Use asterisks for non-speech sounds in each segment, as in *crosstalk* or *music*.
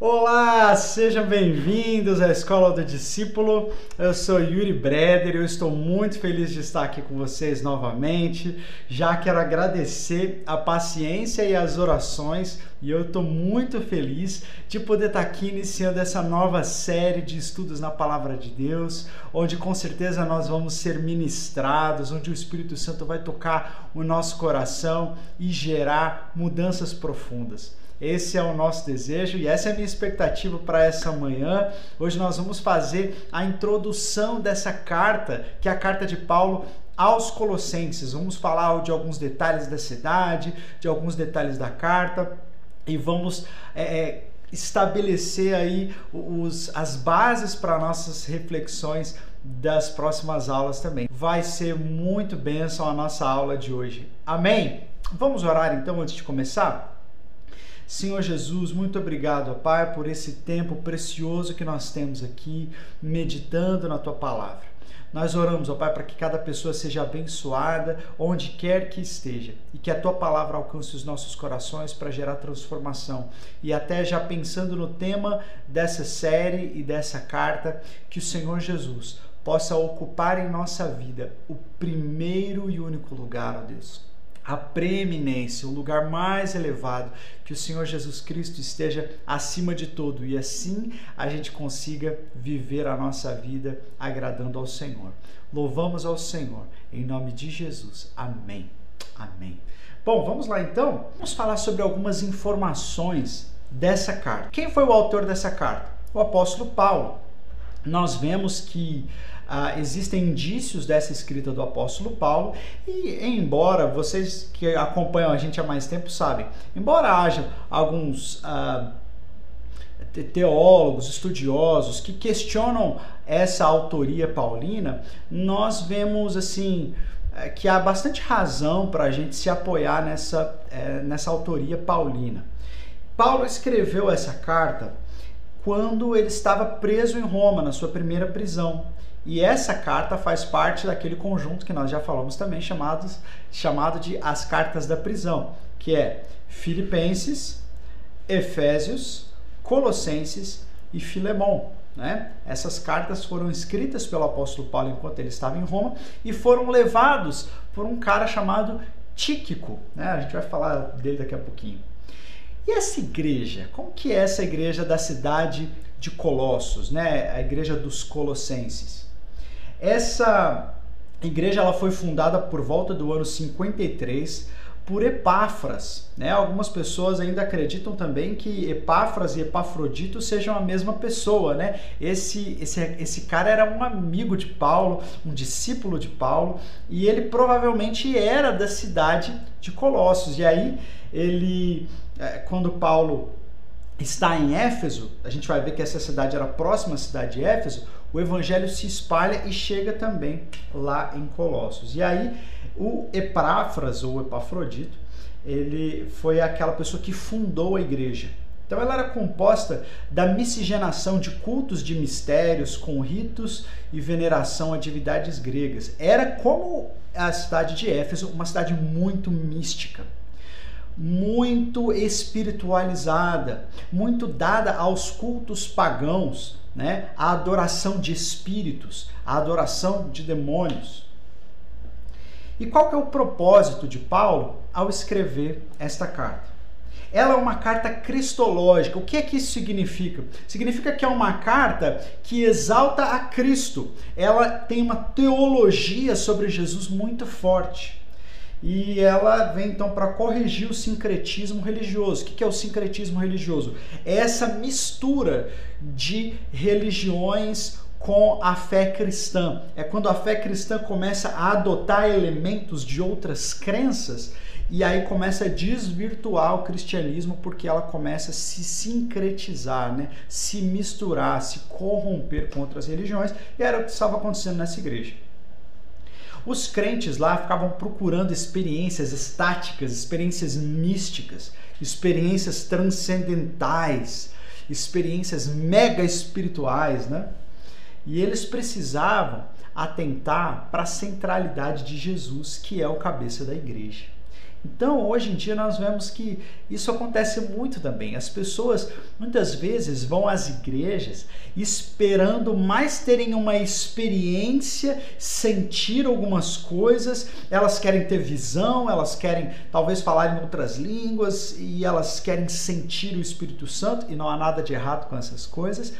Olá, sejam bem-vindos à Escola do Discípulo. Eu sou Yuri Breder e eu estou muito feliz de estar aqui com vocês novamente. Já quero agradecer a paciência e as orações e eu estou muito feliz de poder estar aqui iniciando essa nova série de estudos na Palavra de Deus, onde com certeza nós vamos ser ministrados, onde o Espírito Santo vai tocar o nosso coração e gerar mudanças profundas. Esse é o nosso desejo e essa é a minha expectativa para essa manhã. Hoje nós vamos fazer a introdução dessa carta, que é a carta de Paulo aos Colossenses. Vamos falar de alguns detalhes da cidade, de alguns detalhes da carta e vamos é, é estabelecer aí os, as bases para nossas reflexões das próximas aulas também. Vai ser muito bênção a nossa aula de hoje. Amém? Vamos orar então antes de começar? Senhor Jesus, muito obrigado, Pai, por esse tempo precioso que nós temos aqui meditando na tua palavra. Nós oramos, ó Pai, para que cada pessoa seja abençoada onde quer que esteja e que a tua palavra alcance os nossos corações para gerar transformação. E até já pensando no tema dessa série e dessa carta, que o Senhor Jesus possa ocupar em nossa vida o primeiro e único lugar, ó Deus a preeminência, o lugar mais elevado, que o Senhor Jesus Cristo esteja acima de tudo e assim a gente consiga viver a nossa vida agradando ao Senhor. Louvamos ao Senhor, em nome de Jesus. Amém. Amém. Bom, vamos lá então. Vamos falar sobre algumas informações dessa carta. Quem foi o autor dessa carta? O apóstolo Paulo. Nós vemos que ah, existem indícios dessa escrita do apóstolo Paulo e embora vocês que acompanham a gente há mais tempo sabem, embora haja alguns ah, teólogos, estudiosos que questionam essa autoria paulina, nós vemos assim eh, que há bastante razão para a gente se apoiar nessa, é, nessa autoria paulina. Paulo escreveu essa carta quando ele estava preso em Roma, na sua primeira prisão. E essa carta faz parte daquele conjunto que nós já falamos também, chamados, chamado de as cartas da prisão, que é Filipenses, Efésios, Colossenses e Filemão. Né? Essas cartas foram escritas pelo apóstolo Paulo enquanto ele estava em Roma e foram levados por um cara chamado Tíquico. Né? A gente vai falar dele daqui a pouquinho. E essa igreja? Como que é essa igreja da cidade de Colossos, né? a igreja dos Colossenses? Essa igreja ela foi fundada por volta do ano 53 por Epáfras. Né? Algumas pessoas ainda acreditam também que Epáfras e Epafrodito sejam a mesma pessoa. Né? Esse, esse, esse cara era um amigo de Paulo, um discípulo de Paulo, e ele provavelmente era da cidade de Colossos. E aí ele, é, quando Paulo está em Éfeso, a gente vai ver que essa cidade era próxima à cidade de Éfeso, o evangelho se espalha e chega também lá em Colossos. E aí o Epáfras ou Epafrodito, ele foi aquela pessoa que fundou a igreja. Então ela era composta da miscigenação de cultos de mistérios com ritos e veneração a divindades gregas. Era como a cidade de Éfeso, uma cidade muito mística muito espiritualizada, muito dada aos cultos pagãos, né? a adoração de espíritos, a adoração de demônios. E qual que é o propósito de Paulo ao escrever esta carta? Ela é uma carta cristológica. O que é que isso significa? Significa que é uma carta que exalta a Cristo. Ela tem uma teologia sobre Jesus muito forte e ela vem então para corrigir o sincretismo religioso. O que é o sincretismo religioso? É essa mistura de religiões com a fé cristã. É quando a fé cristã começa a adotar elementos de outras crenças e aí começa a desvirtuar o cristianismo porque ela começa a se sincretizar, né? se misturar, se corromper com outras religiões. E era o que estava acontecendo nessa igreja. Os crentes lá ficavam procurando experiências estáticas, experiências místicas, experiências transcendentais, experiências mega espirituais, né? E eles precisavam atentar para a centralidade de Jesus, que é o cabeça da igreja. Então, hoje em dia, nós vemos que isso acontece muito também. As pessoas muitas vezes vão às igrejas esperando mais terem uma experiência, sentir algumas coisas, elas querem ter visão, elas querem talvez falar em outras línguas e elas querem sentir o Espírito Santo, e não há nada de errado com essas coisas.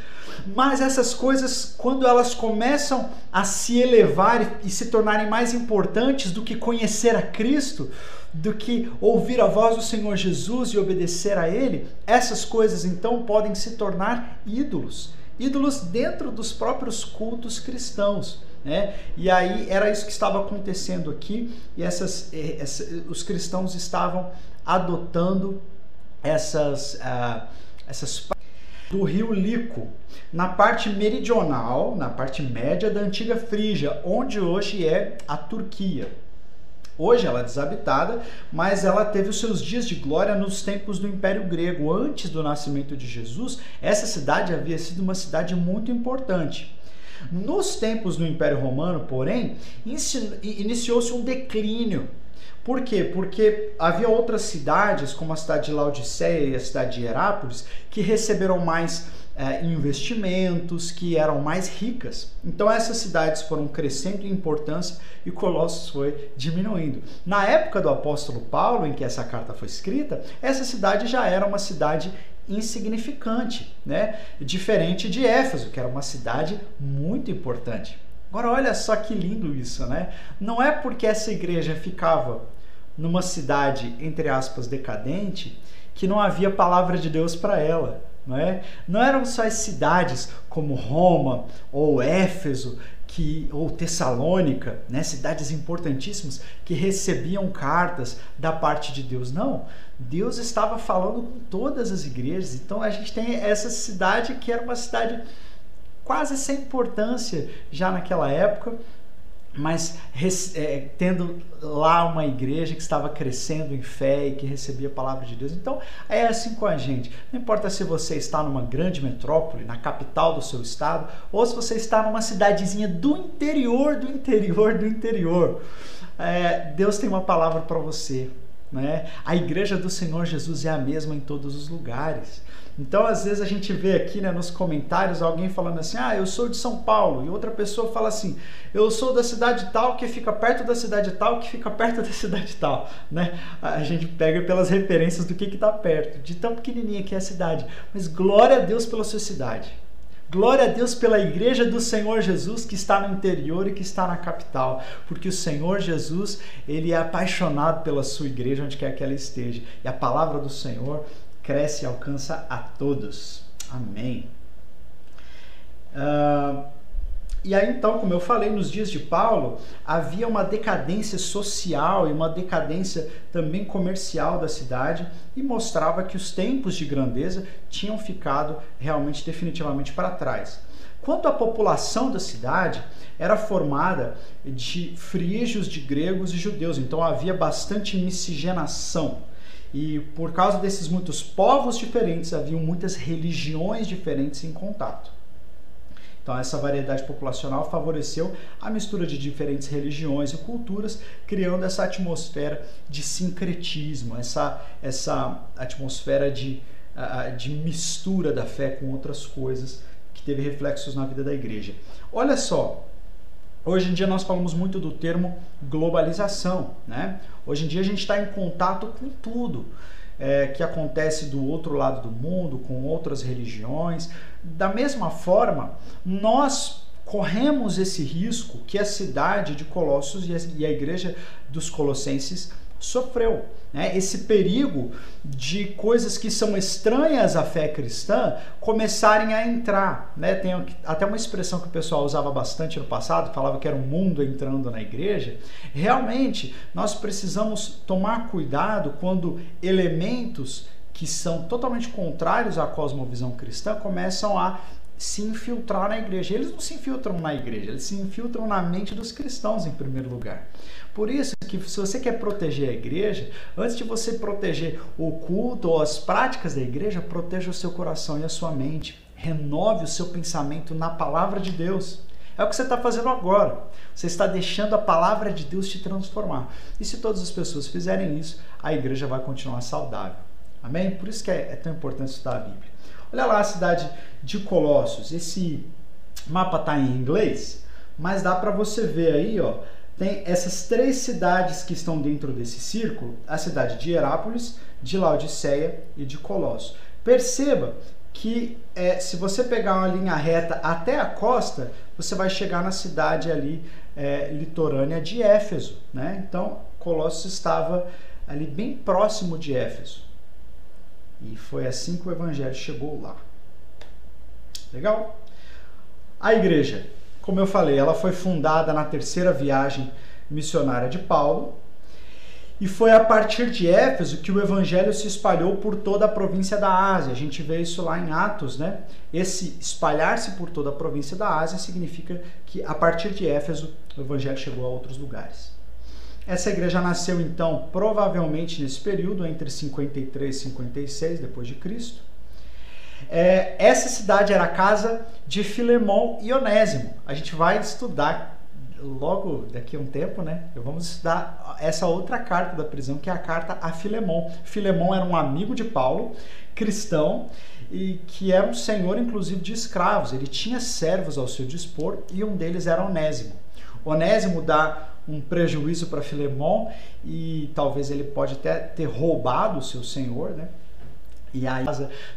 Mas essas coisas, quando elas começam a se elevar e se tornarem mais importantes do que conhecer a Cristo, do que ouvir a voz do Senhor Jesus e obedecer a Ele, essas coisas então podem se tornar ídolos. Ídolos dentro dos próprios cultos cristãos. Né? E aí era isso que estava acontecendo aqui, e essas, eh, os cristãos estavam adotando essas, uh, essas do rio Lico, na parte meridional, na parte média da antiga Frígia, onde hoje é a Turquia. Hoje ela é desabitada, mas ela teve os seus dias de glória nos tempos do Império Grego. Antes do nascimento de Jesus, essa cidade havia sido uma cidade muito importante. Nos tempos do Império Romano, porém, iniciou-se um declínio. Por quê? Porque havia outras cidades, como a cidade de Laodiceia e a cidade de Herápolis, que receberam mais é, investimentos, que eram mais ricas. Então essas cidades foram crescendo em importância e Colossos foi diminuindo. Na época do apóstolo Paulo, em que essa carta foi escrita, essa cidade já era uma cidade insignificante, né? Diferente de Éfeso, que era uma cidade muito importante. Agora olha só que lindo isso, né? Não é porque essa igreja ficava numa cidade entre aspas decadente que não havia palavra de Deus para ela. Não, é? não eram só as cidades como Roma ou Éfeso que, ou Tessalônica, né, cidades importantíssimas, que recebiam cartas da parte de Deus. Não, Deus estava falando com todas as igrejas. Então a gente tem essa cidade que era uma cidade quase sem importância já naquela época, mas é, tendo lá uma igreja que estava crescendo em fé e que recebia a palavra de Deus. Então é assim com a gente. Não importa se você está numa grande metrópole, na capital do seu estado, ou se você está numa cidadezinha do interior, do interior, do interior. É, Deus tem uma palavra para você. Né? A igreja do Senhor Jesus é a mesma em todos os lugares. Então, às vezes a gente vê aqui né, nos comentários alguém falando assim: ah, eu sou de São Paulo, e outra pessoa fala assim: eu sou da cidade tal que fica perto da cidade tal que fica perto da *laughs* cidade tal. Né? A gente pega pelas referências do que está perto, de tão pequenininha que é a cidade. Mas glória a Deus pela sua cidade. Glória a Deus pela igreja do Senhor Jesus que está no interior e que está na capital, porque o Senhor Jesus, ele é apaixonado pela sua igreja onde quer que ela esteja. E a palavra do Senhor cresce e alcança a todos. Amém. Uh, e aí então, como eu falei, nos dias de Paulo havia uma decadência social e uma decadência também comercial da cidade e mostrava que os tempos de grandeza tinham ficado realmente definitivamente para trás. Quanto à população da cidade, era formada de frígios, de gregos e judeus, então havia bastante miscigenação. E por causa desses muitos povos diferentes, haviam muitas religiões diferentes em contato. Então, essa variedade populacional favoreceu a mistura de diferentes religiões e culturas, criando essa atmosfera de sincretismo, essa, essa atmosfera de, de mistura da fé com outras coisas que teve reflexos na vida da igreja. Olha só, Hoje em dia nós falamos muito do termo globalização, né? Hoje em dia a gente está em contato com tudo é, que acontece do outro lado do mundo, com outras religiões. Da mesma forma, nós corremos esse risco que a cidade de Colossos e a igreja dos Colossenses sofreu. Né? Esse perigo de coisas que são estranhas à fé cristã começarem a entrar. Né? Tem até uma expressão que o pessoal usava bastante no passado, falava que era o um mundo entrando na igreja. Realmente, nós precisamos tomar cuidado quando elementos que são totalmente contrários à cosmovisão cristã começam a se infiltrar na igreja. Eles não se infiltram na igreja, eles se infiltram na mente dos cristãos em primeiro lugar. Por isso que se você quer proteger a igreja, antes de você proteger o culto ou as práticas da igreja, proteja o seu coração e a sua mente. Renove o seu pensamento na palavra de Deus. É o que você está fazendo agora. Você está deixando a palavra de Deus te transformar. E se todas as pessoas fizerem isso, a igreja vai continuar saudável. Amém? Por isso que é, é tão importante estudar a Bíblia. Olha lá a cidade de Colossos. Esse mapa está em inglês, mas dá para você ver aí, ó. Tem essas três cidades que estão dentro desse círculo: a cidade de Herápolis, de Laodiceia e de Colossos. Perceba que é, se você pegar uma linha reta até a costa, você vai chegar na cidade ali é, litorânea de Éfeso. Né? Então, Colossos estava ali bem próximo de Éfeso. E foi assim que o evangelho chegou lá. Legal? A igreja, como eu falei, ela foi fundada na terceira viagem missionária de Paulo, e foi a partir de Éfeso que o evangelho se espalhou por toda a província da Ásia. A gente vê isso lá em Atos, né? Esse espalhar-se por toda a província da Ásia significa que a partir de Éfeso o evangelho chegou a outros lugares. Essa igreja nasceu então provavelmente nesse período entre 53 e 56 depois de Cristo. É, essa cidade era a casa de Filemão e Onésimo. A gente vai estudar logo daqui a um tempo, né? Vamos estudar essa outra carta da prisão, que é a carta a Filemão. Filemão era um amigo de Paulo, cristão, e que era um senhor, inclusive, de escravos. Ele tinha servos ao seu dispor e um deles era Onésimo. Onésimo dá um prejuízo para Filemão e talvez ele pode até ter roubado o seu senhor, né? E aí,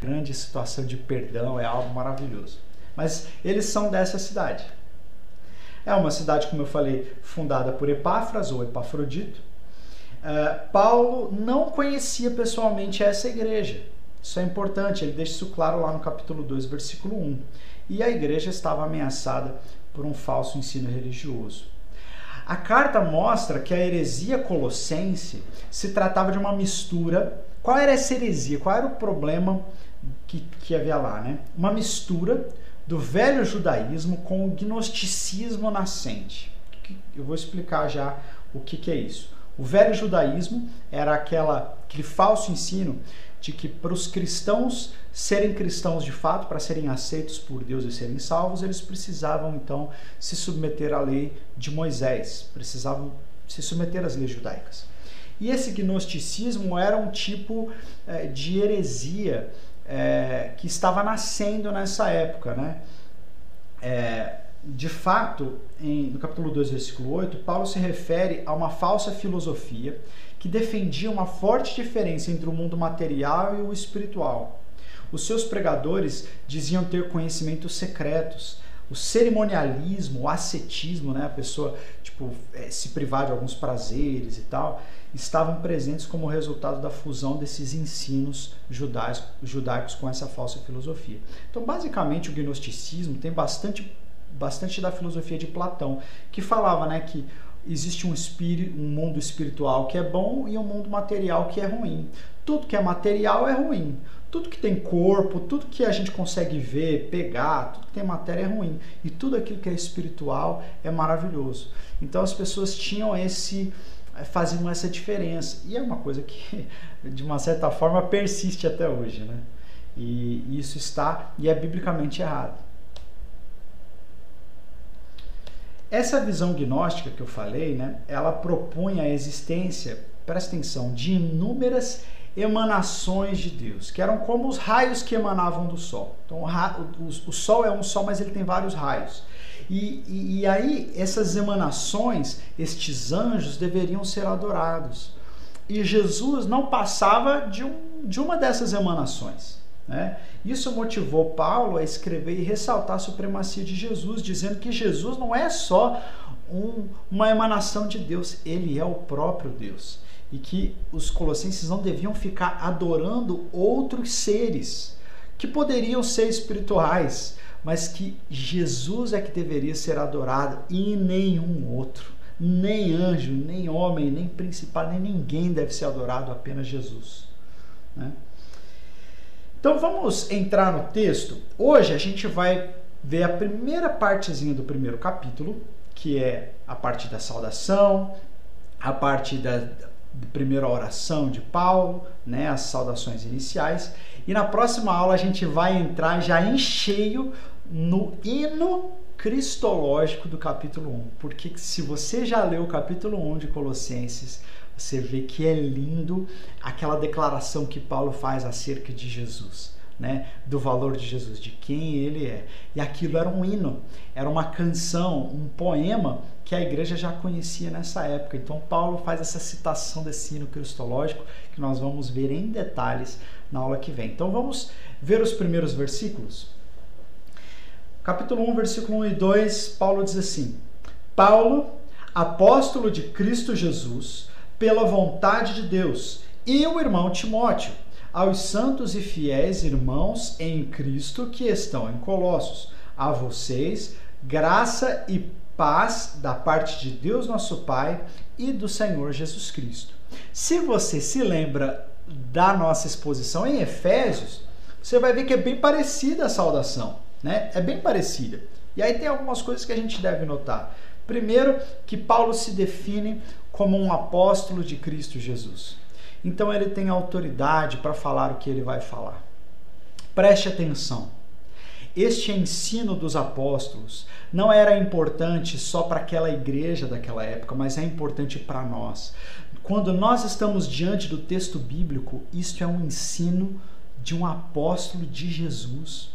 grande situação de perdão é algo maravilhoso. Mas eles são dessa cidade. É uma cidade, como eu falei, fundada por Epáfras ou Epafrodito. Uh, Paulo não conhecia pessoalmente essa igreja. Isso é importante, ele deixa isso claro lá no capítulo 2, versículo 1. E a igreja estava ameaçada por um falso ensino religioso. A carta mostra que a heresia colossense se tratava de uma mistura. Qual era essa heresia? Qual era o problema que, que havia lá? Né? Uma mistura do velho judaísmo com o gnosticismo nascente. Eu vou explicar já o que, que é isso. O velho judaísmo era aquela, aquele falso ensino de que para os cristãos serem cristãos de fato, para serem aceitos por Deus e serem salvos, eles precisavam então se submeter à lei de Moisés, precisavam se submeter às leis judaicas. E esse gnosticismo era um tipo é, de heresia é, que estava nascendo nessa época. Né? É, de fato, em, no capítulo 2, versículo 8, Paulo se refere a uma falsa filosofia que defendia uma forte diferença entre o mundo material e o espiritual. Os seus pregadores diziam ter conhecimentos secretos, o cerimonialismo, o ascetismo, né, a pessoa tipo é, se privar de alguns prazeres e tal, estavam presentes como resultado da fusão desses ensinos judaicos, judaicos com essa falsa filosofia. Então, basicamente, o gnosticismo tem bastante, bastante da filosofia de Platão, que falava né, que existe um, espírito, um mundo espiritual que é bom e um mundo material que é ruim. Tudo que é material é ruim. Tudo que tem corpo, tudo que a gente consegue ver, pegar, tudo que tem matéria é ruim. E tudo aquilo que é espiritual é maravilhoso. Então as pessoas tinham esse eh, faziam essa diferença. E é uma coisa que, *laughs* de uma certa forma, persiste até hoje. Né? E isso está e é biblicamente errado. Essa visão gnóstica que eu falei, né, ela propõe a existência, presta atenção, de inúmeras emanações de Deus, que eram como os raios que emanavam do Sol. Então, o, o, o Sol é um Sol, mas ele tem vários raios. E, e, e aí, essas emanações, estes anjos, deveriam ser adorados. E Jesus não passava de, um, de uma dessas emanações. Né? Isso motivou Paulo a escrever e ressaltar a supremacia de Jesus, dizendo que Jesus não é só um, uma emanação de Deus, ele é o próprio Deus. E que os colossenses não deviam ficar adorando outros seres que poderiam ser espirituais, mas que Jesus é que deveria ser adorado e nenhum outro. Nem anjo, nem homem, nem principal, nem ninguém deve ser adorado, apenas Jesus. Né? Então vamos entrar no texto. Hoje a gente vai ver a primeira partezinha do primeiro capítulo, que é a parte da saudação, a parte da primeira oração de Paulo, né, as saudações iniciais. E na próxima aula a gente vai entrar já em cheio no hino cristológico do capítulo 1. Porque se você já leu o capítulo 1 de Colossenses, você vê que é lindo aquela declaração que Paulo faz acerca de Jesus. Né, do valor de Jesus, de quem ele é. E aquilo era um hino, era uma canção, um poema que a igreja já conhecia nessa época. Então Paulo faz essa citação desse hino cristológico que nós vamos ver em detalhes na aula que vem. Então vamos ver os primeiros versículos. Capítulo 1, versículo 1 e 2, Paulo diz assim: Paulo, apóstolo de Cristo Jesus, pela vontade de Deus, e o irmão Timóteo, aos santos e fiéis irmãos em Cristo que estão em Colossos, a vocês, graça e paz da parte de Deus nosso Pai e do Senhor Jesus Cristo. Se você se lembra da nossa exposição em Efésios, você vai ver que é bem parecida a saudação, né? É bem parecida. E aí tem algumas coisas que a gente deve notar. Primeiro, que Paulo se define como um apóstolo de Cristo Jesus. Então ele tem autoridade para falar o que ele vai falar. Preste atenção. Este ensino dos apóstolos não era importante só para aquela igreja daquela época, mas é importante para nós. Quando nós estamos diante do texto bíblico, isto é um ensino de um apóstolo de Jesus.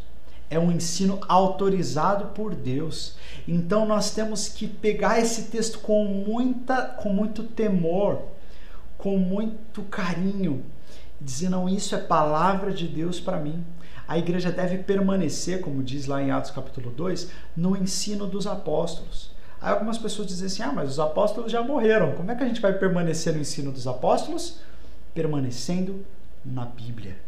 É um ensino autorizado por Deus. Então nós temos que pegar esse texto com muita com muito temor, com muito carinho, dizer não, isso é palavra de Deus para mim. A igreja deve permanecer, como diz lá em Atos capítulo 2, no ensino dos apóstolos. Aí algumas pessoas dizem assim: ah, mas os apóstolos já morreram. Como é que a gente vai permanecer no ensino dos apóstolos? Permanecendo na Bíblia.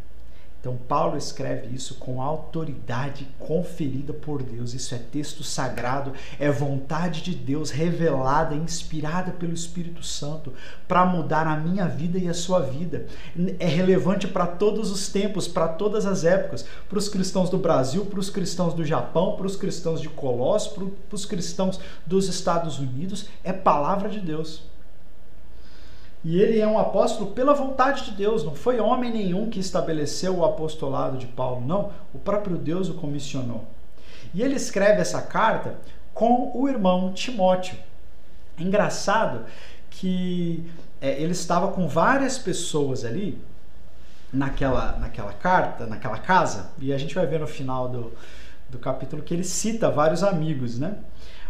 Então, Paulo escreve isso com autoridade conferida por Deus. Isso é texto sagrado, é vontade de Deus revelada, inspirada pelo Espírito Santo para mudar a minha vida e a sua vida. É relevante para todos os tempos, para todas as épocas, para os cristãos do Brasil, para os cristãos do Japão, para os cristãos de Colossos, para os cristãos dos Estados Unidos. É palavra de Deus. E ele é um apóstolo pela vontade de Deus, não foi homem nenhum que estabeleceu o apostolado de Paulo, não, o próprio Deus o comissionou. E ele escreve essa carta com o irmão Timóteo. Engraçado que é, ele estava com várias pessoas ali naquela, naquela carta, naquela casa, e a gente vai ver no final do, do capítulo que ele cita vários amigos, né?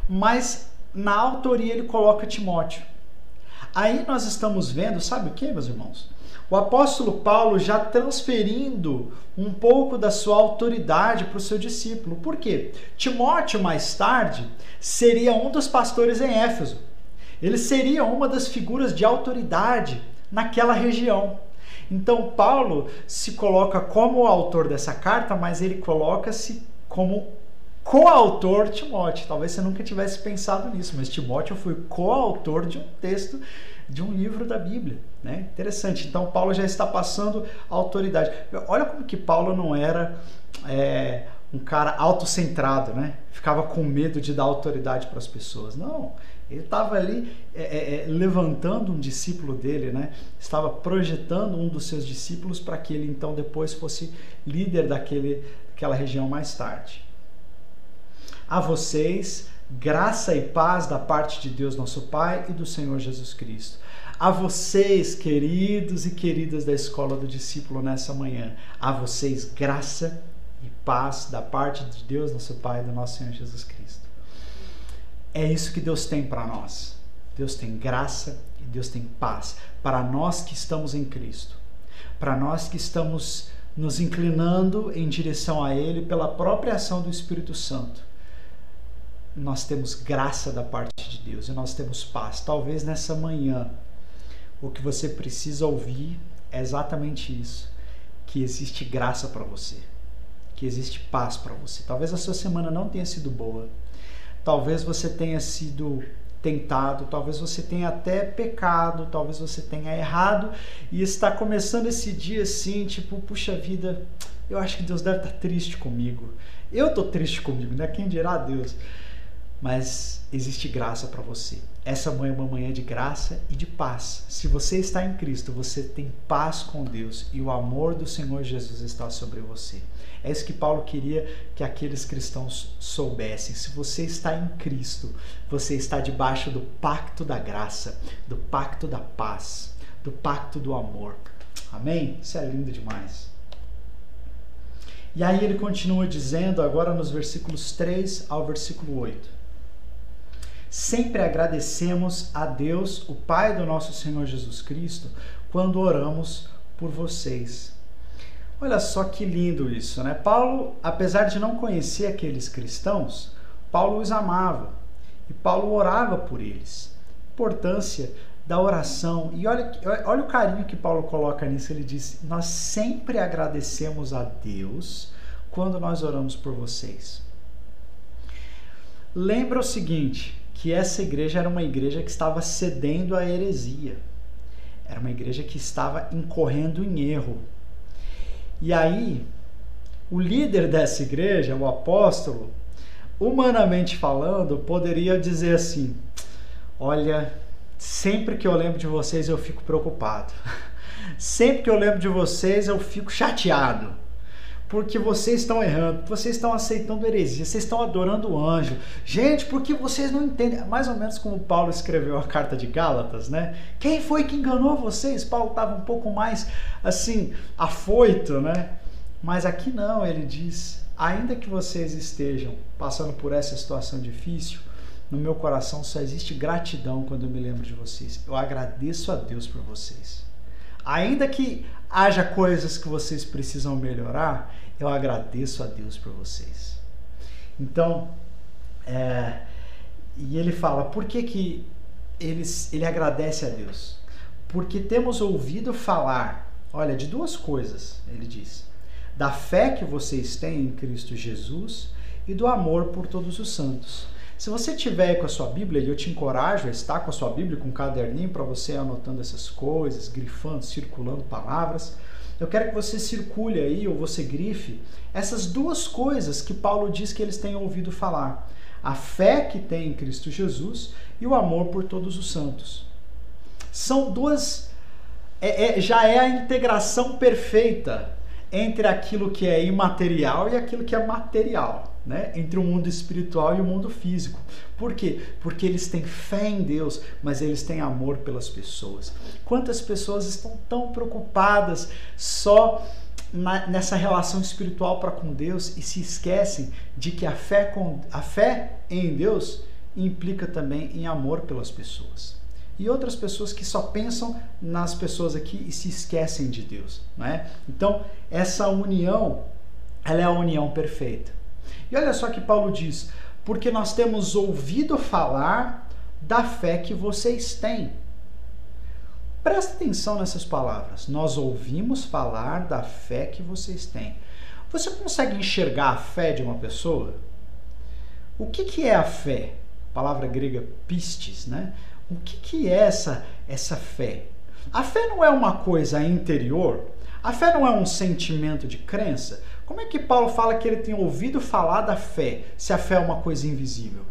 Mas na autoria ele coloca Timóteo. Aí nós estamos vendo, sabe o que, meus irmãos? O apóstolo Paulo já transferindo um pouco da sua autoridade para o seu discípulo. Por quê? Timóteo, mais tarde, seria um dos pastores em Éfeso. Ele seria uma das figuras de autoridade naquela região. Então, Paulo se coloca como o autor dessa carta, mas ele coloca-se como coautor Timóteo. Talvez você nunca tivesse pensado nisso, mas Timóteo foi coautor de um texto de um livro da Bíblia, né? Interessante. Então Paulo já está passando autoridade. Olha como que Paulo não era é, um cara autocentrado, né? Ficava com medo de dar autoridade para as pessoas. Não, ele estava ali é, é, é, levantando um discípulo dele, né? Estava projetando um dos seus discípulos para que ele então depois fosse líder daquele, daquela região mais tarde a vocês graça e paz da parte de Deus nosso Pai e do Senhor Jesus Cristo. A vocês, queridos e queridas da escola do discípulo nessa manhã, a vocês graça e paz da parte de Deus nosso Pai e do nosso Senhor Jesus Cristo. É isso que Deus tem para nós. Deus tem graça e Deus tem paz para nós que estamos em Cristo. Para nós que estamos nos inclinando em direção a Ele pela própria ação do Espírito Santo nós temos graça da parte de Deus e nós temos paz. Talvez nessa manhã o que você precisa ouvir é exatamente isso: que existe graça para você, que existe paz para você. Talvez a sua semana não tenha sido boa, talvez você tenha sido tentado, talvez você tenha até pecado, talvez você tenha errado e está começando esse dia assim, tipo, puxa vida, eu acho que Deus deve estar triste comigo. Eu estou triste comigo, né? Quem dirá Deus? Mas existe graça para você. Essa manhã é uma manhã de graça e de paz. Se você está em Cristo, você tem paz com Deus e o amor do Senhor Jesus está sobre você. É isso que Paulo queria que aqueles cristãos soubessem. Se você está em Cristo, você está debaixo do pacto da graça, do pacto da paz, do pacto do amor. Amém? Isso é lindo demais. E aí ele continua dizendo, agora nos versículos 3 ao versículo 8. Sempre agradecemos a Deus, o Pai do nosso Senhor Jesus Cristo, quando oramos por vocês. Olha só que lindo isso, né? Paulo, apesar de não conhecer aqueles cristãos, Paulo os amava e Paulo orava por eles. Importância da oração. E olha, olha o carinho que Paulo coloca nisso. Ele diz: Nós sempre agradecemos a Deus quando nós oramos por vocês. Lembra o seguinte: que essa igreja era uma igreja que estava cedendo à heresia. Era uma igreja que estava incorrendo em erro. E aí, o líder dessa igreja, o apóstolo, humanamente falando, poderia dizer assim: Olha, sempre que eu lembro de vocês eu fico preocupado. *laughs* Sempre que eu lembro de vocês eu fico chateado porque vocês estão errando, vocês estão aceitando heresia, vocês estão adorando o anjo. Gente, porque vocês não entendem, mais ou menos como Paulo escreveu a carta de Gálatas, né? Quem foi que enganou vocês? Paulo estava um pouco mais assim, afoito, né? Mas aqui não, ele diz: ainda que vocês estejam passando por essa situação difícil, no meu coração só existe gratidão quando eu me lembro de vocês. Eu agradeço a Deus por vocês. Ainda que haja coisas que vocês precisam melhorar, eu agradeço a Deus por vocês. Então, é, e ele fala, por que, que ele, ele agradece a Deus? Porque temos ouvido falar, olha, de duas coisas, ele diz: da fé que vocês têm em Cristo Jesus e do amor por todos os santos. Se você tiver com a sua Bíblia, e eu te encorajo a estar com a sua Bíblia, com um caderninho para você anotando essas coisas, grifando, circulando palavras, eu quero que você circule aí, ou você grife, essas duas coisas que Paulo diz que eles têm ouvido falar: a fé que tem em Cristo Jesus e o amor por todos os santos. São duas. É, é, já é a integração perfeita entre aquilo que é imaterial e aquilo que é material né, entre o mundo espiritual e o mundo físico. Por quê? Porque eles têm fé em Deus, mas eles têm amor pelas pessoas. Quantas pessoas estão tão preocupadas só na, nessa relação espiritual para com Deus e se esquecem de que a fé, com, a fé em Deus implica também em amor pelas pessoas. E outras pessoas que só pensam nas pessoas aqui e se esquecem de Deus, não é? Então, essa união, ela é a união perfeita. E olha só que Paulo diz: porque nós temos ouvido falar da fé que vocês têm. Presta atenção nessas palavras. Nós ouvimos falar da fé que vocês têm. Você consegue enxergar a fé de uma pessoa? O que, que é a fé? Palavra grega pistes, né? O que, que é essa, essa fé? A fé não é uma coisa interior? A fé não é um sentimento de crença? Como é que Paulo fala que ele tem ouvido falar da fé, se a fé é uma coisa invisível?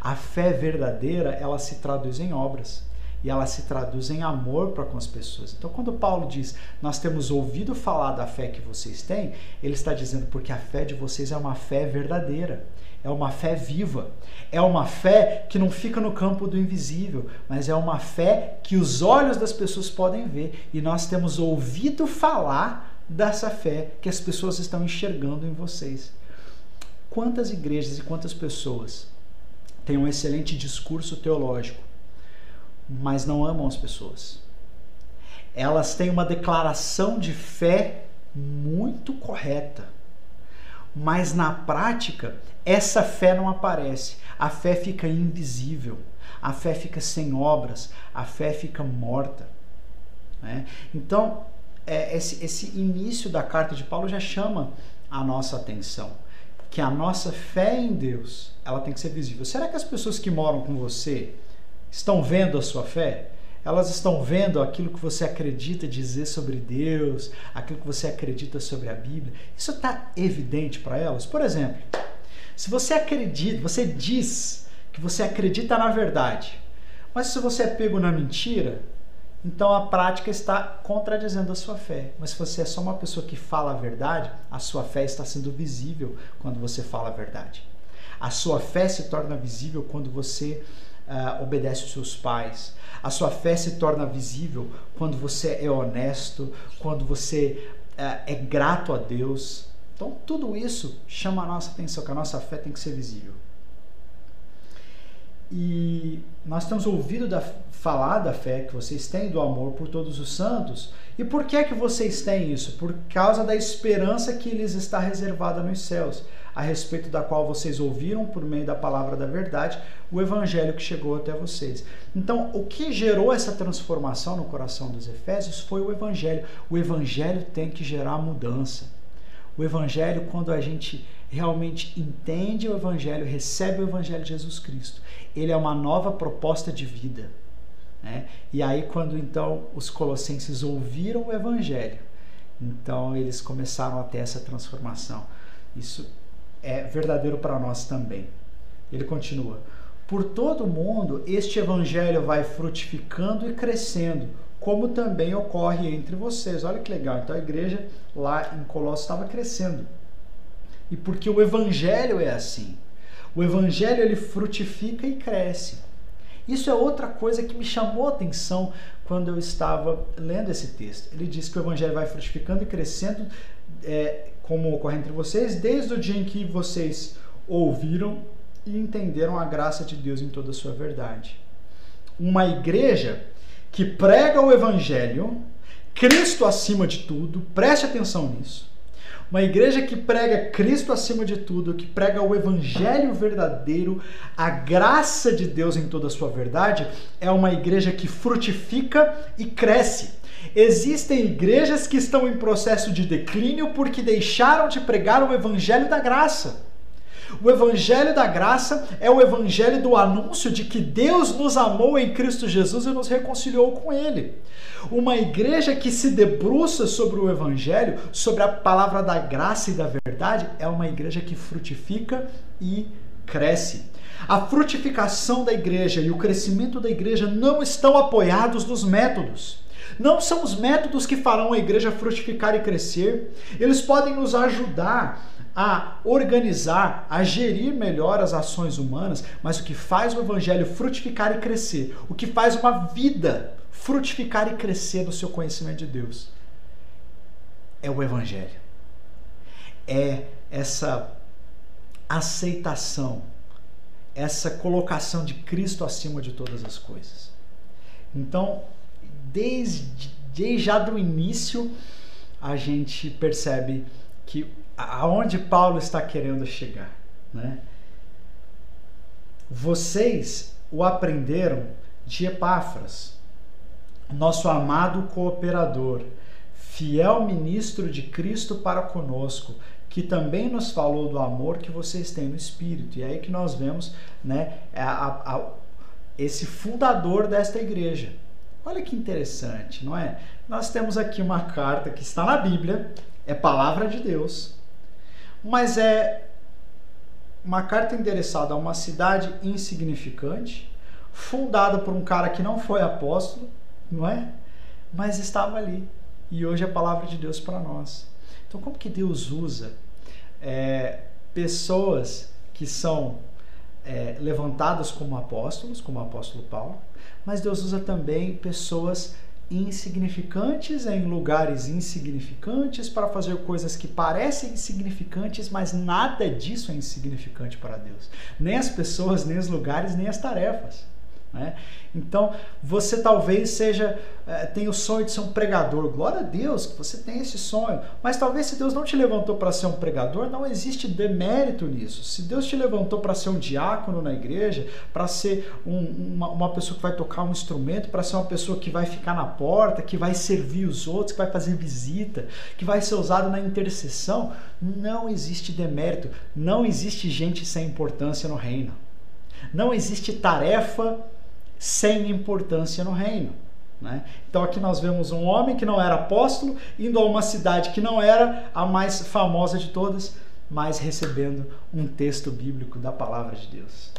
A fé verdadeira, ela se traduz em obras e ela se traduz em amor para com as pessoas. Então, quando Paulo diz, nós temos ouvido falar da fé que vocês têm, ele está dizendo porque a fé de vocês é uma fé verdadeira, é uma fé viva, é uma fé que não fica no campo do invisível, mas é uma fé que os olhos das pessoas podem ver e nós temos ouvido falar dessa fé que as pessoas estão enxergando em vocês. Quantas igrejas e quantas pessoas têm um excelente discurso teológico, mas não amam as pessoas? Elas têm uma declaração de fé muito correta, mas na prática essa fé não aparece. A fé fica invisível, a fé fica sem obras, a fé fica morta. Né? Então, é, esse, esse início da carta de Paulo já chama a nossa atenção. Que a nossa fé em Deus ela tem que ser visível. Será que as pessoas que moram com você estão vendo a sua fé? Elas estão vendo aquilo que você acredita dizer sobre Deus, aquilo que você acredita sobre a Bíblia. Isso está evidente para elas? Por exemplo, se você acredita, você diz que você acredita na verdade, mas se você é pego na mentira, então a prática está contradizendo a sua fé. Mas se você é só uma pessoa que fala a verdade, a sua fé está sendo visível quando você fala a verdade. A sua fé se torna visível quando você uh, obedece os seus pais. A sua fé se torna visível quando você é honesto, quando você uh, é grato a Deus. Então, tudo isso chama a nossa atenção, que a nossa fé tem que ser visível. E nós temos ouvido da, falar da fé que vocês têm, do amor por todos os santos. E por que é que vocês têm isso? Por causa da esperança que lhes está reservada nos céus, a respeito da qual vocês ouviram por meio da palavra da verdade, o evangelho que chegou até vocês. Então, o que gerou essa transformação no coração dos efésios foi o evangelho. O evangelho tem que gerar mudança. O evangelho, quando a gente realmente entende o evangelho, recebe o evangelho de Jesus Cristo, ele é uma nova proposta de vida. Né? E aí, quando então os colossenses ouviram o evangelho, então eles começaram a ter essa transformação. Isso é verdadeiro para nós também. Ele continua: Por todo o mundo, este evangelho vai frutificando e crescendo, como também ocorre entre vocês. Olha que legal. Então a igreja lá em Colossos estava crescendo. E porque o evangelho é assim. O evangelho ele frutifica e cresce. Isso é outra coisa que me chamou a atenção quando eu estava lendo esse texto. Ele diz que o evangelho vai frutificando e crescendo, é, como ocorre entre vocês, desde o dia em que vocês ouviram e entenderam a graça de Deus em toda a sua verdade. Uma igreja que prega o evangelho, Cristo acima de tudo, preste atenção nisso uma igreja que prega Cristo acima de tudo, que prega o evangelho verdadeiro, a graça de Deus em toda a sua verdade, é uma igreja que frutifica e cresce. Existem igrejas que estão em processo de declínio porque deixaram de pregar o evangelho da graça. O evangelho da graça é o evangelho do anúncio de que Deus nos amou em Cristo Jesus e nos reconciliou com Ele. Uma igreja que se debruça sobre o evangelho, sobre a palavra da graça e da verdade, é uma igreja que frutifica e cresce. A frutificação da igreja e o crescimento da igreja não estão apoiados nos métodos. Não são os métodos que farão a igreja frutificar e crescer. Eles podem nos ajudar a organizar, a gerir melhor as ações humanas, mas o que faz o evangelho frutificar e crescer, o que faz uma vida frutificar e crescer no seu conhecimento de Deus, é o evangelho. É essa aceitação, essa colocação de Cristo acima de todas as coisas. Então, desde, desde já do início, a gente percebe que aonde Paulo está querendo chegar, né? Vocês o aprenderam de Epáfras, nosso amado cooperador, fiel ministro de Cristo para conosco, que também nos falou do amor que vocês têm no Espírito. E é aí que nós vemos né, a, a, esse fundador desta igreja. Olha que interessante, não é? Nós temos aqui uma carta que está na Bíblia, é palavra de Deus, mas é uma carta endereçada a uma cidade insignificante, fundada por um cara que não foi apóstolo, não é? Mas estava ali. E hoje é a palavra de Deus para nós. Então, como que Deus usa é, pessoas que são é, levantadas como apóstolos, como o apóstolo Paulo, mas Deus usa também pessoas insignificantes em lugares insignificantes para fazer coisas que parecem insignificantes, mas nada disso é insignificante para Deus. Nem as pessoas, nem os lugares, nem as tarefas. Né? Então, você talvez seja é, tenha o sonho de ser um pregador. Glória a Deus que você tem esse sonho. Mas talvez se Deus não te levantou para ser um pregador, não existe demérito nisso. Se Deus te levantou para ser um diácono na igreja, para ser um, uma, uma pessoa que vai tocar um instrumento, para ser uma pessoa que vai ficar na porta, que vai servir os outros, que vai fazer visita, que vai ser usado na intercessão, não existe demérito. Não existe gente sem importância no reino. Não existe tarefa sem importância no reino. Né? Então aqui nós vemos um homem que não era apóstolo indo a uma cidade que não era a mais famosa de todas, mas recebendo um texto bíblico da palavra de Deus.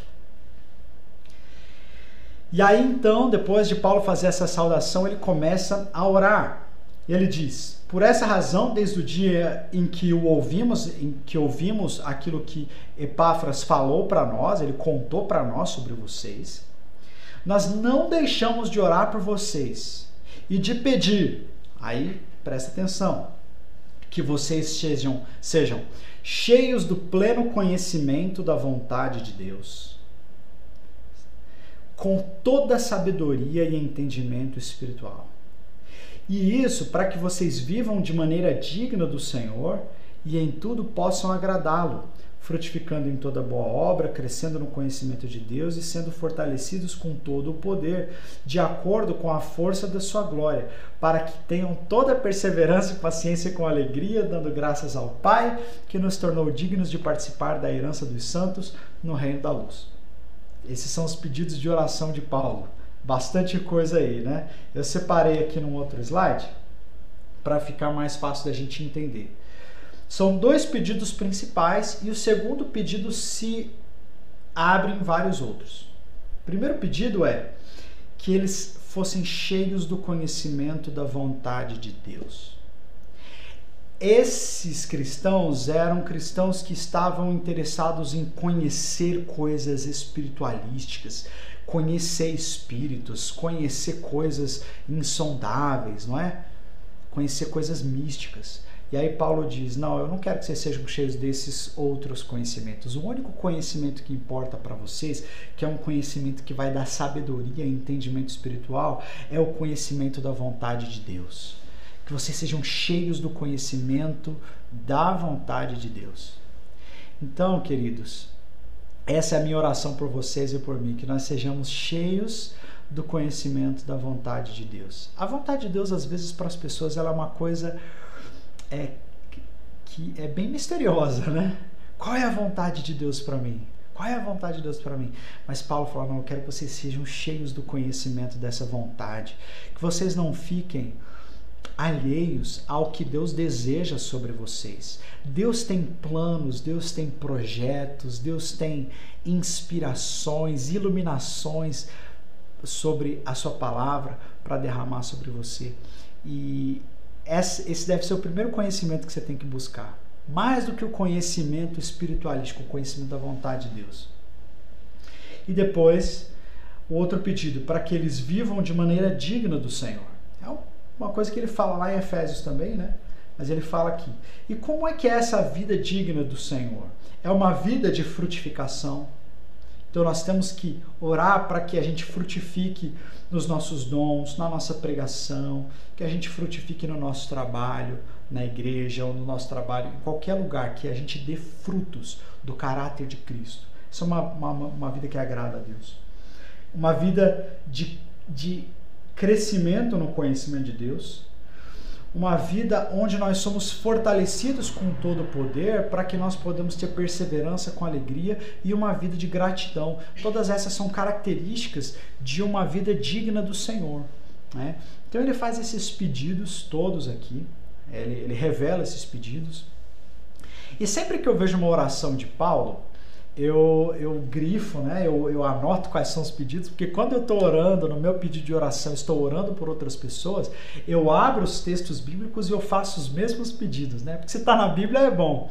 E aí então, depois de Paulo fazer essa saudação, ele começa a orar. Ele diz: Por essa razão, desde o dia em que o ouvimos, em que ouvimos aquilo que Epáfras falou para nós, ele contou para nós sobre vocês, nós não deixamos de orar por vocês e de pedir. Aí, presta atenção, que vocês sejam, sejam cheios do pleno conhecimento da vontade de Deus, com toda sabedoria e entendimento espiritual e isso para que vocês vivam de maneira digna do Senhor e em tudo possam agradá-lo, frutificando em toda boa obra, crescendo no conhecimento de Deus e sendo fortalecidos com todo o poder, de acordo com a força da sua glória, para que tenham toda a perseverança e paciência com alegria, dando graças ao Pai, que nos tornou dignos de participar da herança dos santos no reino da luz. Esses são os pedidos de oração de Paulo bastante coisa aí, né? Eu separei aqui num outro slide para ficar mais fácil da gente entender. São dois pedidos principais e o segundo pedido se abre em vários outros. O primeiro pedido é que eles fossem cheios do conhecimento da vontade de Deus. Esses cristãos eram cristãos que estavam interessados em conhecer coisas espiritualísticas, conhecer espíritos, conhecer coisas insondáveis, não é? Conhecer coisas místicas. E aí Paulo diz: Não, eu não quero que vocês sejam cheios desses outros conhecimentos. O único conhecimento que importa para vocês, que é um conhecimento que vai dar sabedoria e entendimento espiritual, é o conhecimento da vontade de Deus. Que vocês sejam cheios do conhecimento da vontade de Deus. Então, queridos, essa é a minha oração por vocês e por mim, que nós sejamos cheios do conhecimento da vontade de Deus. A vontade de Deus, às vezes, para as pessoas, ela é uma coisa é, que é bem misteriosa, né? Qual é a vontade de Deus para mim? Qual é a vontade de Deus para mim? Mas Paulo fala: não, eu quero que vocês sejam cheios do conhecimento dessa vontade, que vocês não fiquem alheios ao que Deus deseja sobre vocês. Deus tem planos, Deus tem projetos, Deus tem inspirações, iluminações sobre a sua palavra para derramar sobre você. E esse deve ser o primeiro conhecimento que você tem que buscar. Mais do que o conhecimento espiritualístico, o conhecimento da vontade de Deus. E depois, o outro pedido, para que eles vivam de maneira digna do Senhor. É uma coisa que ele fala lá em Efésios também, né? Mas ele fala aqui. E como é que é essa vida digna do Senhor? É uma vida de frutificação. Então nós temos que orar para que a gente frutifique nos nossos dons, na nossa pregação, que a gente frutifique no nosso trabalho, na igreja ou no nosso trabalho, em qualquer lugar, que a gente dê frutos do caráter de Cristo. Isso é uma, uma, uma vida que agrada a Deus. Uma vida de, de crescimento no conhecimento de Deus, uma vida onde nós somos fortalecidos com todo o poder para que nós podemos ter perseverança com alegria e uma vida de gratidão. Todas essas são características de uma vida digna do Senhor. Né? Então ele faz esses pedidos todos aqui, ele, ele revela esses pedidos. E sempre que eu vejo uma oração de Paulo, eu, eu grifo, né? Eu, eu anoto quais são os pedidos, porque quando eu estou orando, no meu pedido de oração, estou orando por outras pessoas, eu abro os textos bíblicos e eu faço os mesmos pedidos, né? Porque se está na Bíblia é bom,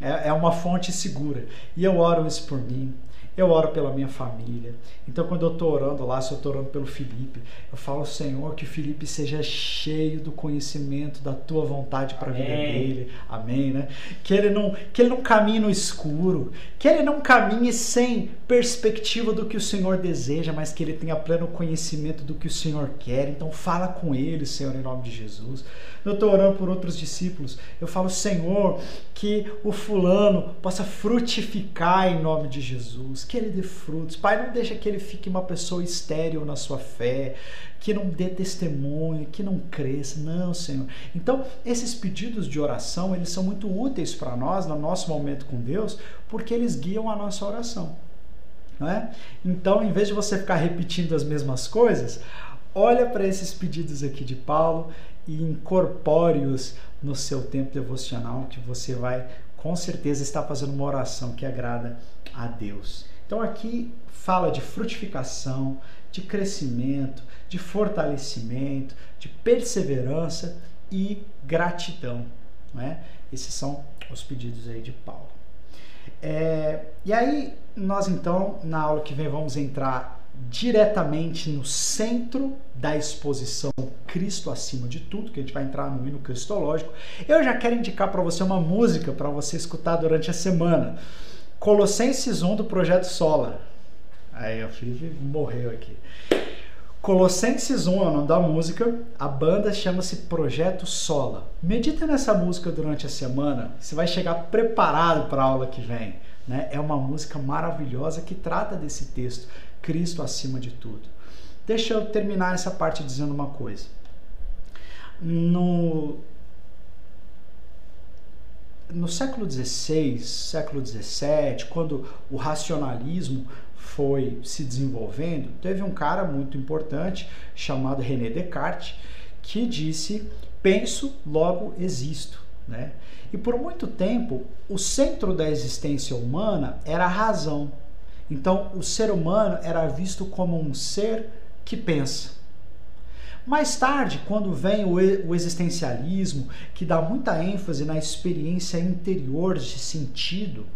é, é uma fonte segura. E eu oro isso por mim, eu oro pela minha família. Então, quando eu estou orando lá, se eu estou orando pelo Felipe, eu falo, Senhor, que o Felipe seja cheio do conhecimento da tua vontade para a vida dele. Amém, né? Que ele, não, que ele não caminhe no escuro, que ele não caminhe sem perspectiva do que o Senhor deseja, mas que ele tenha pleno conhecimento do que o Senhor quer. Então, fala com ele, Senhor, em nome de Jesus. Eu estou orando por outros discípulos. Eu falo, Senhor, que o fulano possa frutificar em nome de Jesus, que ele dê frutos. Pai, não deixa que ele fique uma pessoa estéril na sua fé, que não dê testemunho, que não cresça. Não, Senhor. Então, esses pedidos de oração, eles são muito úteis para nós no nosso momento com Deus, porque eles guiam a nossa oração. Não é? Então, em vez de você ficar repetindo as mesmas coisas, olha para esses pedidos aqui de Paulo e incorpore-os no seu tempo devocional, que você vai com certeza estar fazendo uma oração que agrada a Deus. Então aqui fala de frutificação, de crescimento, de fortalecimento, de perseverança e gratidão. Né? Esses são os pedidos aí de Paulo. É, e aí, nós então, na aula que vem, vamos entrar diretamente no centro da exposição Cristo acima de tudo, que a gente vai entrar no hino cristológico. Eu já quero indicar para você uma música para você escutar durante a semana. Colossenses 1 do Projeto Sola. Aí o Felipe morreu aqui. Colossenses 1 é o nome da música, a banda chama-se Projeto Sola. Medita nessa música durante a semana, você vai chegar preparado para a aula que vem. Né? É uma música maravilhosa que trata desse texto, Cristo acima de tudo. Deixa eu terminar essa parte dizendo uma coisa. No, no século XVI, século XVII, quando o racionalismo foi se desenvolvendo, teve um cara muito importante chamado René Descartes que disse: penso, logo existo. Né? E por muito tempo, o centro da existência humana era a razão. Então, o ser humano era visto como um ser que pensa. Mais tarde, quando vem o existencialismo, que dá muita ênfase na experiência interior de sentido,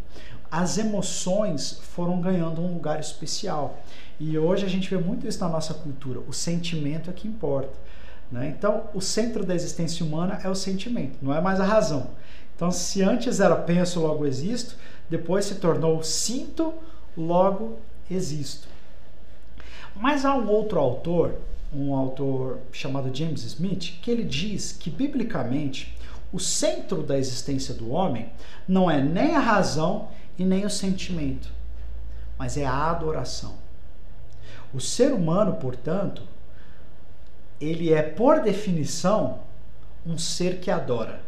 as emoções foram ganhando um lugar especial. E hoje a gente vê muito isso na nossa cultura. O sentimento é que importa. Né? Então, o centro da existência humana é o sentimento, não é mais a razão. Então, se antes era penso, logo existo, depois se tornou sinto, logo existo. Mas há um outro autor, um autor chamado James Smith, que ele diz que, biblicamente, o centro da existência do homem não é nem a razão e nem o sentimento, mas é a adoração. O ser humano, portanto, ele é, por definição, um ser que adora.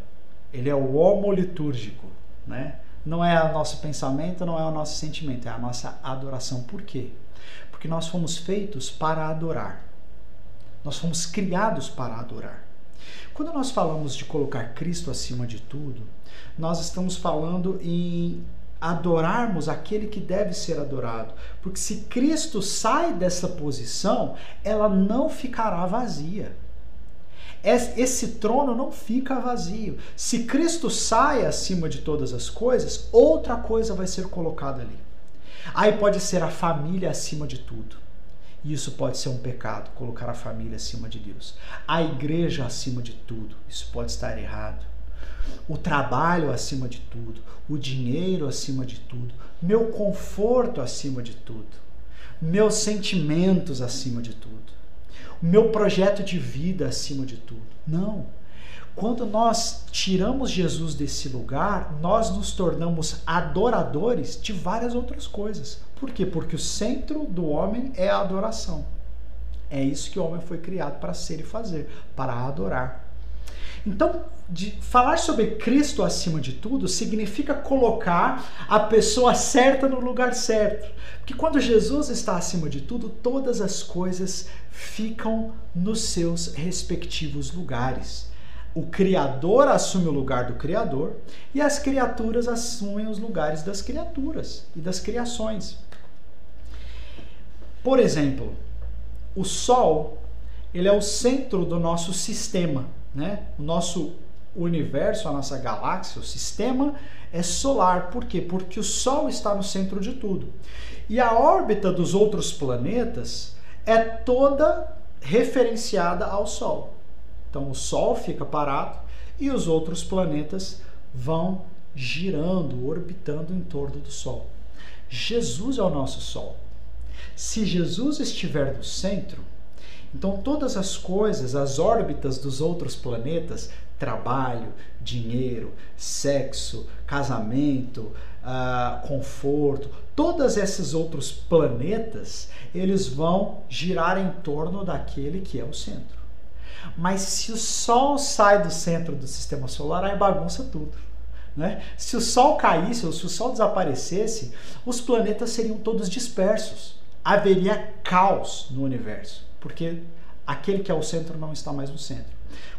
Ele é o homo litúrgico, né? Não é o nosso pensamento, não é o nosso sentimento, é a nossa adoração. Por quê? Porque nós fomos feitos para adorar. Nós fomos criados para adorar. Quando nós falamos de colocar Cristo acima de tudo, nós estamos falando em adorarmos aquele que deve ser adorado. Porque se Cristo sai dessa posição, ela não ficará vazia. Esse trono não fica vazio. Se Cristo sai acima de todas as coisas, outra coisa vai ser colocada ali. Aí pode ser a família acima de tudo. Isso pode ser um pecado, colocar a família acima de Deus. A igreja acima de tudo. Isso pode estar errado o trabalho acima de tudo, o dinheiro acima de tudo, meu conforto acima de tudo, meus sentimentos acima de tudo, o meu projeto de vida acima de tudo. Não. Quando nós tiramos Jesus desse lugar, nós nos tornamos adoradores de várias outras coisas. Por quê? Porque o centro do homem é a adoração. É isso que o homem foi criado para ser e fazer, para adorar. Então, falar sobre Cristo acima de tudo significa colocar a pessoa certa no lugar certo. Porque quando Jesus está acima de tudo, todas as coisas ficam nos seus respectivos lugares. O Criador assume o lugar do Criador e as criaturas assumem os lugares das criaturas e das criações. Por exemplo, o Sol ele é o centro do nosso sistema né? O nosso universo, a nossa galáxia, o sistema é solar. Por quê? Porque o Sol está no centro de tudo. E a órbita dos outros planetas é toda referenciada ao Sol. Então o Sol fica parado e os outros planetas vão girando, orbitando em torno do Sol. Jesus é o nosso Sol. Se Jesus estiver no centro, então, todas as coisas, as órbitas dos outros planetas, trabalho, dinheiro, sexo, casamento, uh, conforto, todos esses outros planetas, eles vão girar em torno daquele que é o centro. Mas se o Sol sai do centro do sistema solar, aí bagunça tudo. Né? Se o Sol caísse ou se o Sol desaparecesse, os planetas seriam todos dispersos. Haveria caos no universo porque aquele que é o centro não está mais no centro.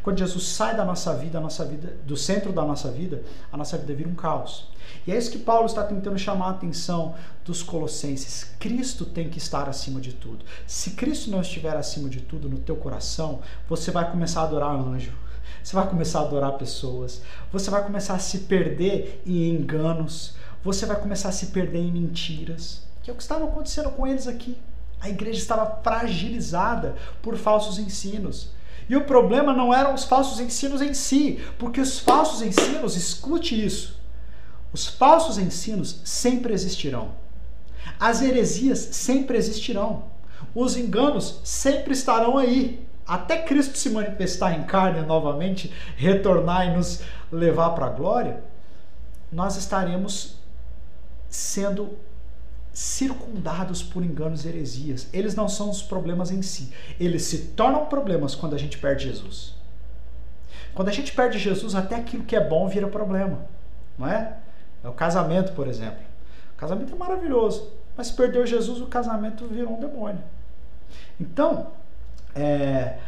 Quando Jesus sai da nossa vida, nossa vida, do centro da nossa vida, a nossa vida vira um caos. E é isso que Paulo está tentando chamar a atenção dos colossenses. Cristo tem que estar acima de tudo. Se Cristo não estiver acima de tudo no teu coração, você vai começar a adorar anjo. Você vai começar a adorar pessoas. Você vai começar a se perder em enganos. Você vai começar a se perder em mentiras. Que é o que estava acontecendo com eles aqui. A igreja estava fragilizada por falsos ensinos. E o problema não eram os falsos ensinos em si, porque os falsos ensinos, escute isso, os falsos ensinos sempre existirão. As heresias sempre existirão. Os enganos sempre estarão aí. Até Cristo se manifestar em carne novamente, retornar e nos levar para a glória, nós estaremos sendo circundados por enganos e heresias. Eles não são os problemas em si. Eles se tornam problemas quando a gente perde Jesus. Quando a gente perde Jesus, até aquilo que é bom vira problema, não é? É o casamento, por exemplo. O casamento é maravilhoso, mas perdeu Jesus, o casamento virou um demônio. Então, é,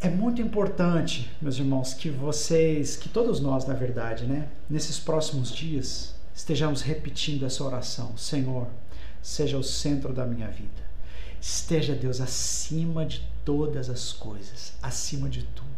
é muito importante, meus irmãos, que vocês, que todos nós, na verdade, né, nesses próximos dias, estejamos repetindo essa oração. Senhor, seja o centro da minha vida. Esteja Deus acima de todas as coisas, acima de tudo.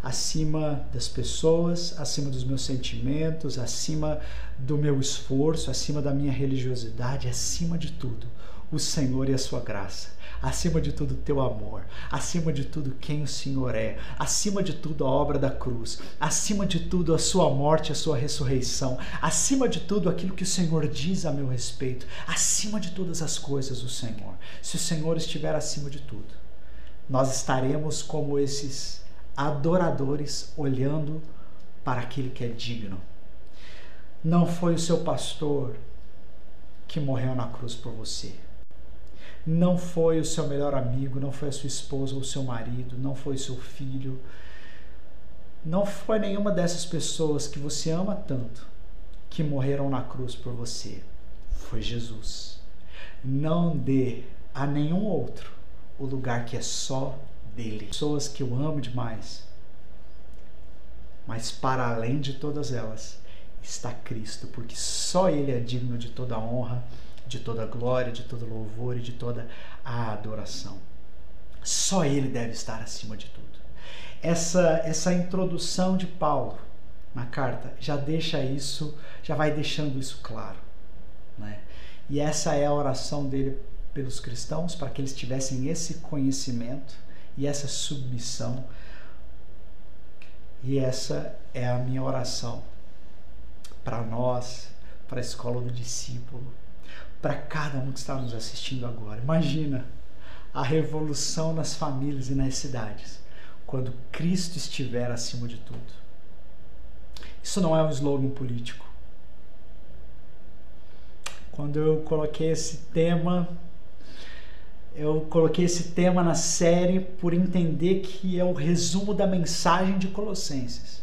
Acima das pessoas, acima dos meus sentimentos, acima do meu esforço, acima da minha religiosidade, acima de tudo, o Senhor e a sua graça acima de tudo teu amor, acima de tudo quem o Senhor é, acima de tudo a obra da cruz, acima de tudo a sua morte, a sua ressurreição, acima de tudo aquilo que o Senhor diz a meu respeito, acima de todas as coisas o Senhor. Se o Senhor estiver acima de tudo, nós estaremos como esses adoradores olhando para aquele que é digno. Não foi o seu pastor que morreu na cruz por você não foi o seu melhor amigo, não foi a sua esposa ou o seu marido, não foi seu filho, não foi nenhuma dessas pessoas que você ama tanto que morreram na cruz por você. Foi Jesus. Não dê a nenhum outro o lugar que é só dele. Pessoas que eu amo demais. Mas para além de todas elas está Cristo, porque só Ele é digno de toda honra de toda glória, de todo louvor e de toda a adoração. Só Ele deve estar acima de tudo. Essa, essa introdução de Paulo na carta já deixa isso, já vai deixando isso claro. Né? E essa é a oração dele pelos cristãos, para que eles tivessem esse conhecimento e essa submissão. E essa é a minha oração para nós, para a escola do discípulo, para cada um que está nos assistindo agora. Imagina a revolução nas famílias e nas cidades quando Cristo estiver acima de tudo. Isso não é um slogan político. Quando eu coloquei esse tema, eu coloquei esse tema na série por entender que é o resumo da mensagem de Colossenses.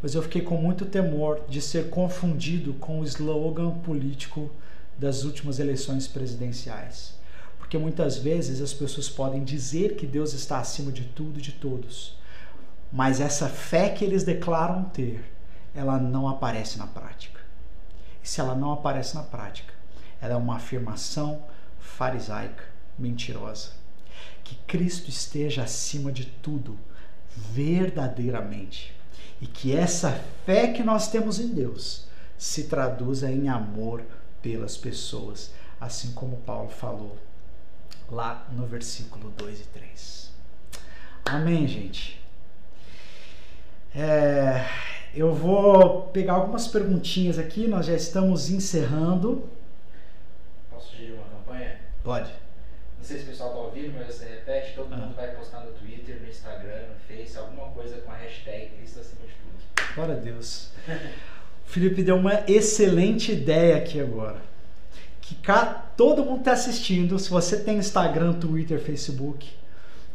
Mas eu fiquei com muito temor de ser confundido com o slogan político das últimas eleições presidenciais. Porque muitas vezes as pessoas podem dizer que Deus está acima de tudo e de todos, mas essa fé que eles declaram ter, ela não aparece na prática. E se ela não aparece na prática, ela é uma afirmação farisaica, mentirosa. Que Cristo esteja acima de tudo, verdadeiramente. E que essa fé que nós temos em Deus se traduza em amor pelas pessoas, assim como Paulo falou lá no versículo 2 e 3. Amém, gente? É, eu vou pegar algumas perguntinhas aqui, nós já estamos encerrando. Posso sugerir uma campanha? Pode. Não sei se o pessoal está ouvindo, mas você repete, todo ah. mundo vai postar no Twitter, no Instagram, no Face, alguma coisa com a hashtag Cristo acima de tudo. Glória a Deus. *laughs* Felipe deu uma excelente ideia aqui agora. Que cá, todo mundo está assistindo. Se você tem Instagram, Twitter, Facebook,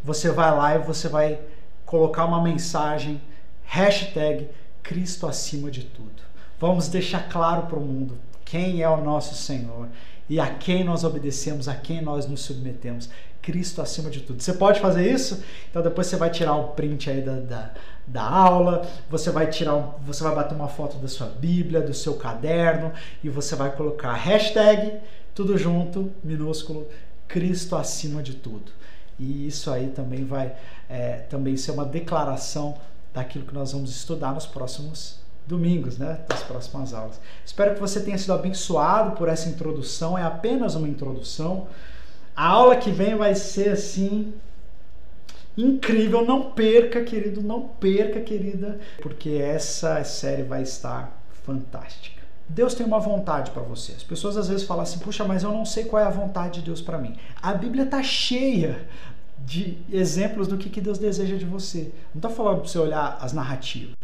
você vai lá e você vai colocar uma mensagem, hashtag Cristo acima de tudo. Vamos deixar claro para o mundo quem é o nosso Senhor e a quem nós obedecemos, a quem nós nos submetemos. Cristo acima de tudo. Você pode fazer isso? Então depois você vai tirar o print aí da, da, da aula, você vai tirar, você vai bater uma foto da sua Bíblia, do seu caderno e você vai colocar hashtag tudo junto, minúsculo, Cristo acima de tudo. E isso aí também vai é, também ser uma declaração daquilo que nós vamos estudar nos próximos domingos, né, das próximas aulas. Espero que você tenha sido abençoado por essa introdução, é apenas uma introdução. A aula que vem vai ser assim incrível, não perca, querido, não perca, querida, porque essa série vai estar fantástica. Deus tem uma vontade para você. As pessoas às vezes falam assim: "Puxa, mas eu não sei qual é a vontade de Deus para mim". A Bíblia está cheia de exemplos do que, que Deus deseja de você. Não estou falando para você olhar as narrativas,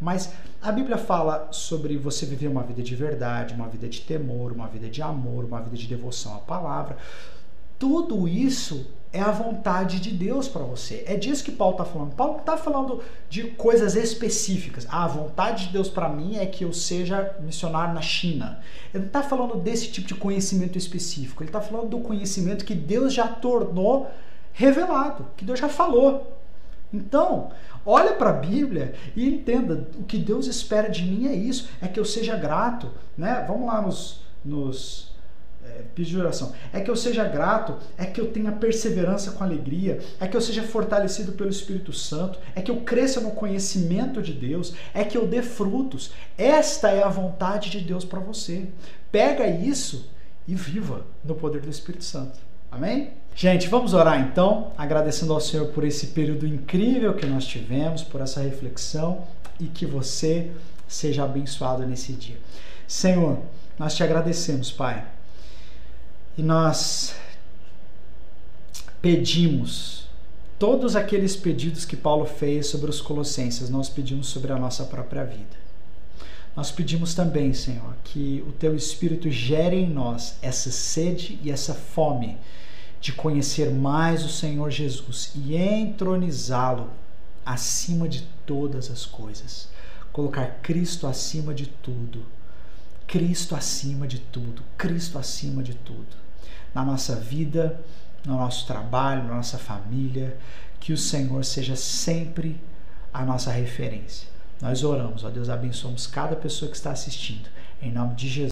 mas a Bíblia fala sobre você viver uma vida de verdade, uma vida de temor, uma vida de amor, uma vida de devoção à palavra. Tudo isso é a vontade de Deus para você. É disso que Paulo está falando. Paulo está falando de coisas específicas. Ah, a vontade de Deus para mim é que eu seja missionário na China. Ele não está falando desse tipo de conhecimento específico. Ele está falando do conhecimento que Deus já tornou revelado, que Deus já falou. Então, olha para a Bíblia e entenda o que Deus espera de mim é isso, é que eu seja grato, né? Vamos lá nos, nos é, de oração. É que eu seja grato, é que eu tenha perseverança com alegria, é que eu seja fortalecido pelo Espírito Santo, é que eu cresça no conhecimento de Deus, é que eu dê frutos. Esta é a vontade de Deus para você. Pega isso e viva no poder do Espírito Santo. Amém? Gente, vamos orar então, agradecendo ao Senhor por esse período incrível que nós tivemos, por essa reflexão e que você seja abençoado nesse dia. Senhor, nós te agradecemos, Pai, e nós pedimos todos aqueles pedidos que Paulo fez sobre os Colossenses, nós pedimos sobre a nossa própria vida. Nós pedimos também, Senhor, que o teu Espírito gere em nós essa sede e essa fome de conhecer mais o Senhor Jesus e entronizá-lo acima de todas as coisas. Colocar Cristo acima de tudo. Cristo acima de tudo. Cristo acima de tudo. Na nossa vida, no nosso trabalho, na nossa família, que o Senhor seja sempre a nossa referência. Nós oramos, ó Deus, abençoamos cada pessoa que está assistindo. Em nome de Jesus.